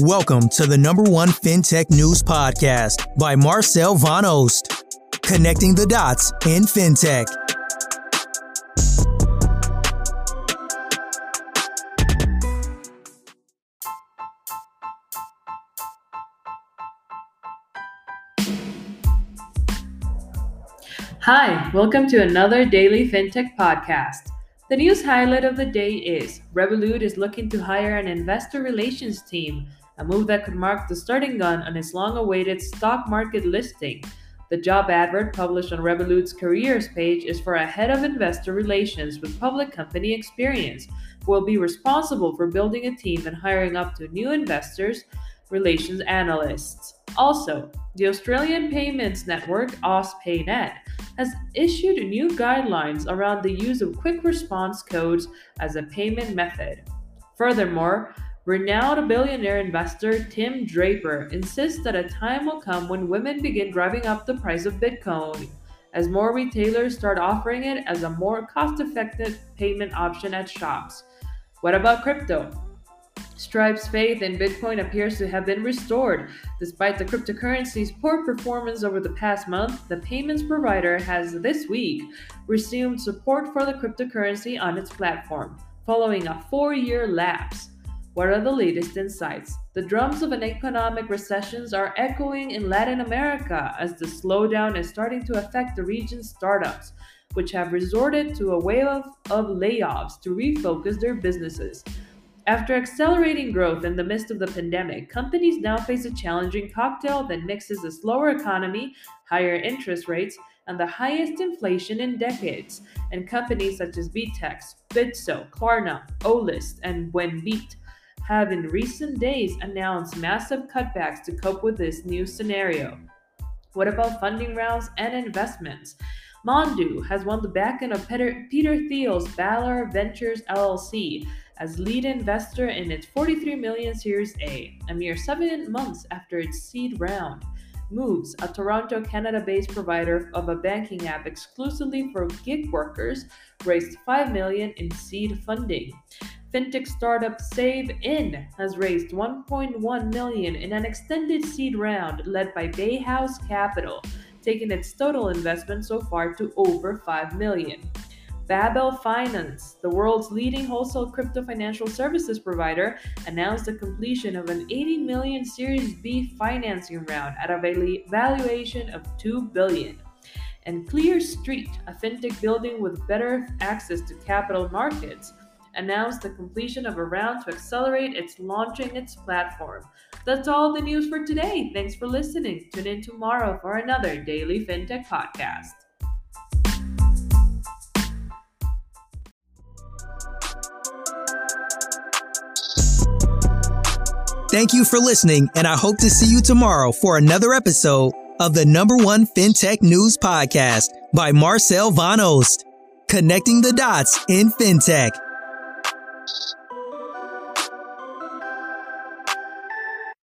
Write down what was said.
Welcome to the number one FinTech news podcast by Marcel Van Oost, connecting the dots in FinTech. Hi, welcome to another daily FinTech podcast. The news highlight of the day is Revolut is looking to hire an investor relations team a move that could mark the starting gun on its long awaited stock market listing. The job advert published on Revolut's careers page is for a head of investor relations with public company experience, who will be responsible for building a team and hiring up to new investors relations analysts. Also, the Australian payments network AusPayNet has issued new guidelines around the use of quick response codes as a payment method. Furthermore, Renowned billionaire investor Tim Draper insists that a time will come when women begin driving up the price of Bitcoin, as more retailers start offering it as a more cost effective payment option at shops. What about crypto? Stripe's faith in Bitcoin appears to have been restored. Despite the cryptocurrency's poor performance over the past month, the payments provider has this week resumed support for the cryptocurrency on its platform, following a four year lapse. What are the latest insights? The drums of an economic recession are echoing in Latin America as the slowdown is starting to affect the region's startups, which have resorted to a wave of, of layoffs to refocus their businesses. After accelerating growth in the midst of the pandemic, companies now face a challenging cocktail that mixes a slower economy, higher interest rates, and the highest inflation in decades. And companies such as Vtex, Bitso, Klarna, Olist, and Buenbit have in recent days announced massive cutbacks to cope with this new scenario. What about funding rounds and investments? Mondu has won the backing of Peter, Peter Thiel's Valar Ventures LLC as lead investor in its 43 million Series A, a mere seven months after its seed round. Moves, a Toronto, Canada-based provider of a banking app exclusively for gig workers, raised 5 million in seed funding fintech startup Save In has raised 1.1 million in an extended seed round led by Bayhouse Capital, taking its total investment so far to over 5 million. Babel Finance, the world's leading wholesale crypto financial services provider, announced the completion of an 80 million Series B financing round at a valuation of 2 billion. And Clear Street, a fintech building with better access to capital markets, announced the completion of a round to accelerate its launching its platform. That's all the news for today. Thanks for listening. Tune in tomorrow for another daily fintech podcast. Thank you for listening, and I hope to see you tomorrow for another episode of the number one FinTech News Podcast by Marcel Van Oost, connecting the dots in FinTech. Thank you.